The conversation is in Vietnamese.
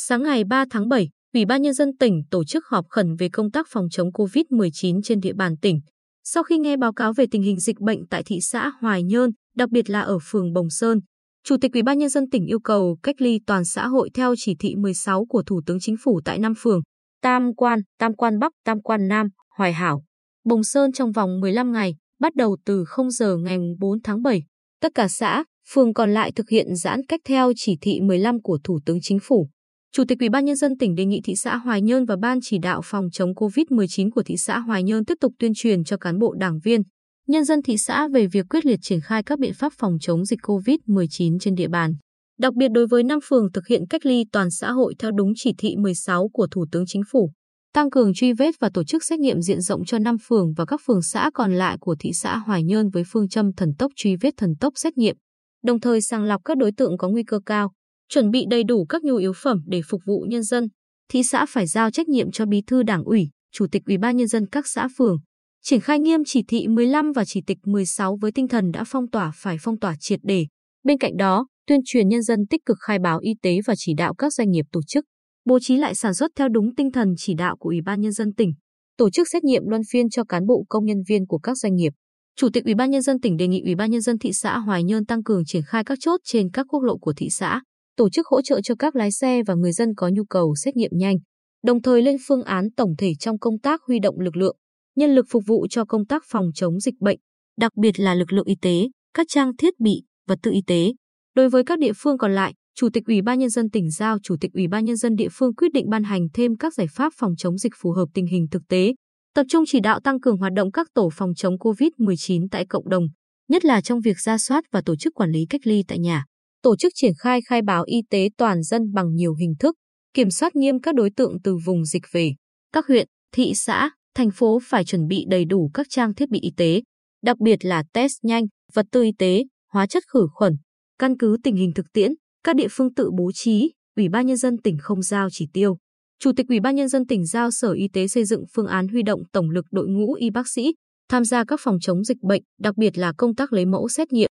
Sáng ngày 3 tháng 7, Ủy ban Nhân dân tỉnh tổ chức họp khẩn về công tác phòng chống COVID-19 trên địa bàn tỉnh. Sau khi nghe báo cáo về tình hình dịch bệnh tại thị xã Hoài Nhơn, đặc biệt là ở phường Bồng Sơn, Chủ tịch Ủy ban Nhân dân tỉnh yêu cầu cách ly toàn xã hội theo chỉ thị 16 của Thủ tướng Chính phủ tại năm phường Tam Quan, Tam Quan Bắc, Tam Quan Nam, Hoài Hảo, Bồng Sơn trong vòng 15 ngày, bắt đầu từ 0 giờ ngày 4 tháng 7. Tất cả xã, phường còn lại thực hiện giãn cách theo chỉ thị 15 của Thủ tướng Chính phủ. Chủ tịch Ủy ban nhân dân tỉnh đề nghị thị xã Hoài Nhơn và ban chỉ đạo phòng chống COVID-19 của thị xã Hoài Nhơn tiếp tục tuyên truyền cho cán bộ đảng viên, nhân dân thị xã về việc quyết liệt triển khai các biện pháp phòng chống dịch COVID-19 trên địa bàn. Đặc biệt đối với năm phường thực hiện cách ly toàn xã hội theo đúng chỉ thị 16 của Thủ tướng Chính phủ, tăng cường truy vết và tổ chức xét nghiệm diện rộng cho năm phường và các phường xã còn lại của thị xã Hoài Nhơn với phương châm thần tốc truy vết thần tốc xét nghiệm, đồng thời sàng lọc các đối tượng có nguy cơ cao, chuẩn bị đầy đủ các nhu yếu phẩm để phục vụ nhân dân. Thị xã phải giao trách nhiệm cho bí thư đảng ủy, chủ tịch ủy ban nhân dân các xã phường, triển khai nghiêm chỉ thị 15 và chỉ tịch 16 với tinh thần đã phong tỏa phải phong tỏa triệt để. Bên cạnh đó, tuyên truyền nhân dân tích cực khai báo y tế và chỉ đạo các doanh nghiệp tổ chức bố trí lại sản xuất theo đúng tinh thần chỉ đạo của Ủy ban nhân dân tỉnh, tổ chức xét nghiệm luân phiên cho cán bộ công nhân viên của các doanh nghiệp. Chủ tịch Ủy ban nhân dân tỉnh đề nghị Ủy ban nhân dân thị xã Hoài Nhơn tăng cường triển khai các chốt trên các quốc lộ của thị xã, tổ chức hỗ trợ cho các lái xe và người dân có nhu cầu xét nghiệm nhanh, đồng thời lên phương án tổng thể trong công tác huy động lực lượng, nhân lực phục vụ cho công tác phòng chống dịch bệnh, đặc biệt là lực lượng y tế, các trang thiết bị, vật tư y tế. Đối với các địa phương còn lại, Chủ tịch Ủy ban nhân dân tỉnh giao Chủ tịch Ủy ban nhân dân địa phương quyết định ban hành thêm các giải pháp phòng chống dịch phù hợp tình hình thực tế, tập trung chỉ đạo tăng cường hoạt động các tổ phòng chống COVID-19 tại cộng đồng, nhất là trong việc ra soát và tổ chức quản lý cách ly tại nhà, tổ chức triển khai khai báo y tế toàn dân bằng nhiều hình thức, kiểm soát nghiêm các đối tượng từ vùng dịch về. Các huyện, thị xã, thành phố phải chuẩn bị đầy đủ các trang thiết bị y tế, đặc biệt là test nhanh, vật tư y tế, hóa chất khử khuẩn. Căn cứ tình hình thực tiễn, các địa phương tự bố trí, Ủy ban nhân dân tỉnh không giao chỉ tiêu. Chủ tịch Ủy ban nhân dân tỉnh giao Sở Y tế xây dựng phương án huy động tổng lực đội ngũ y bác sĩ tham gia các phòng chống dịch bệnh, đặc biệt là công tác lấy mẫu xét nghiệm,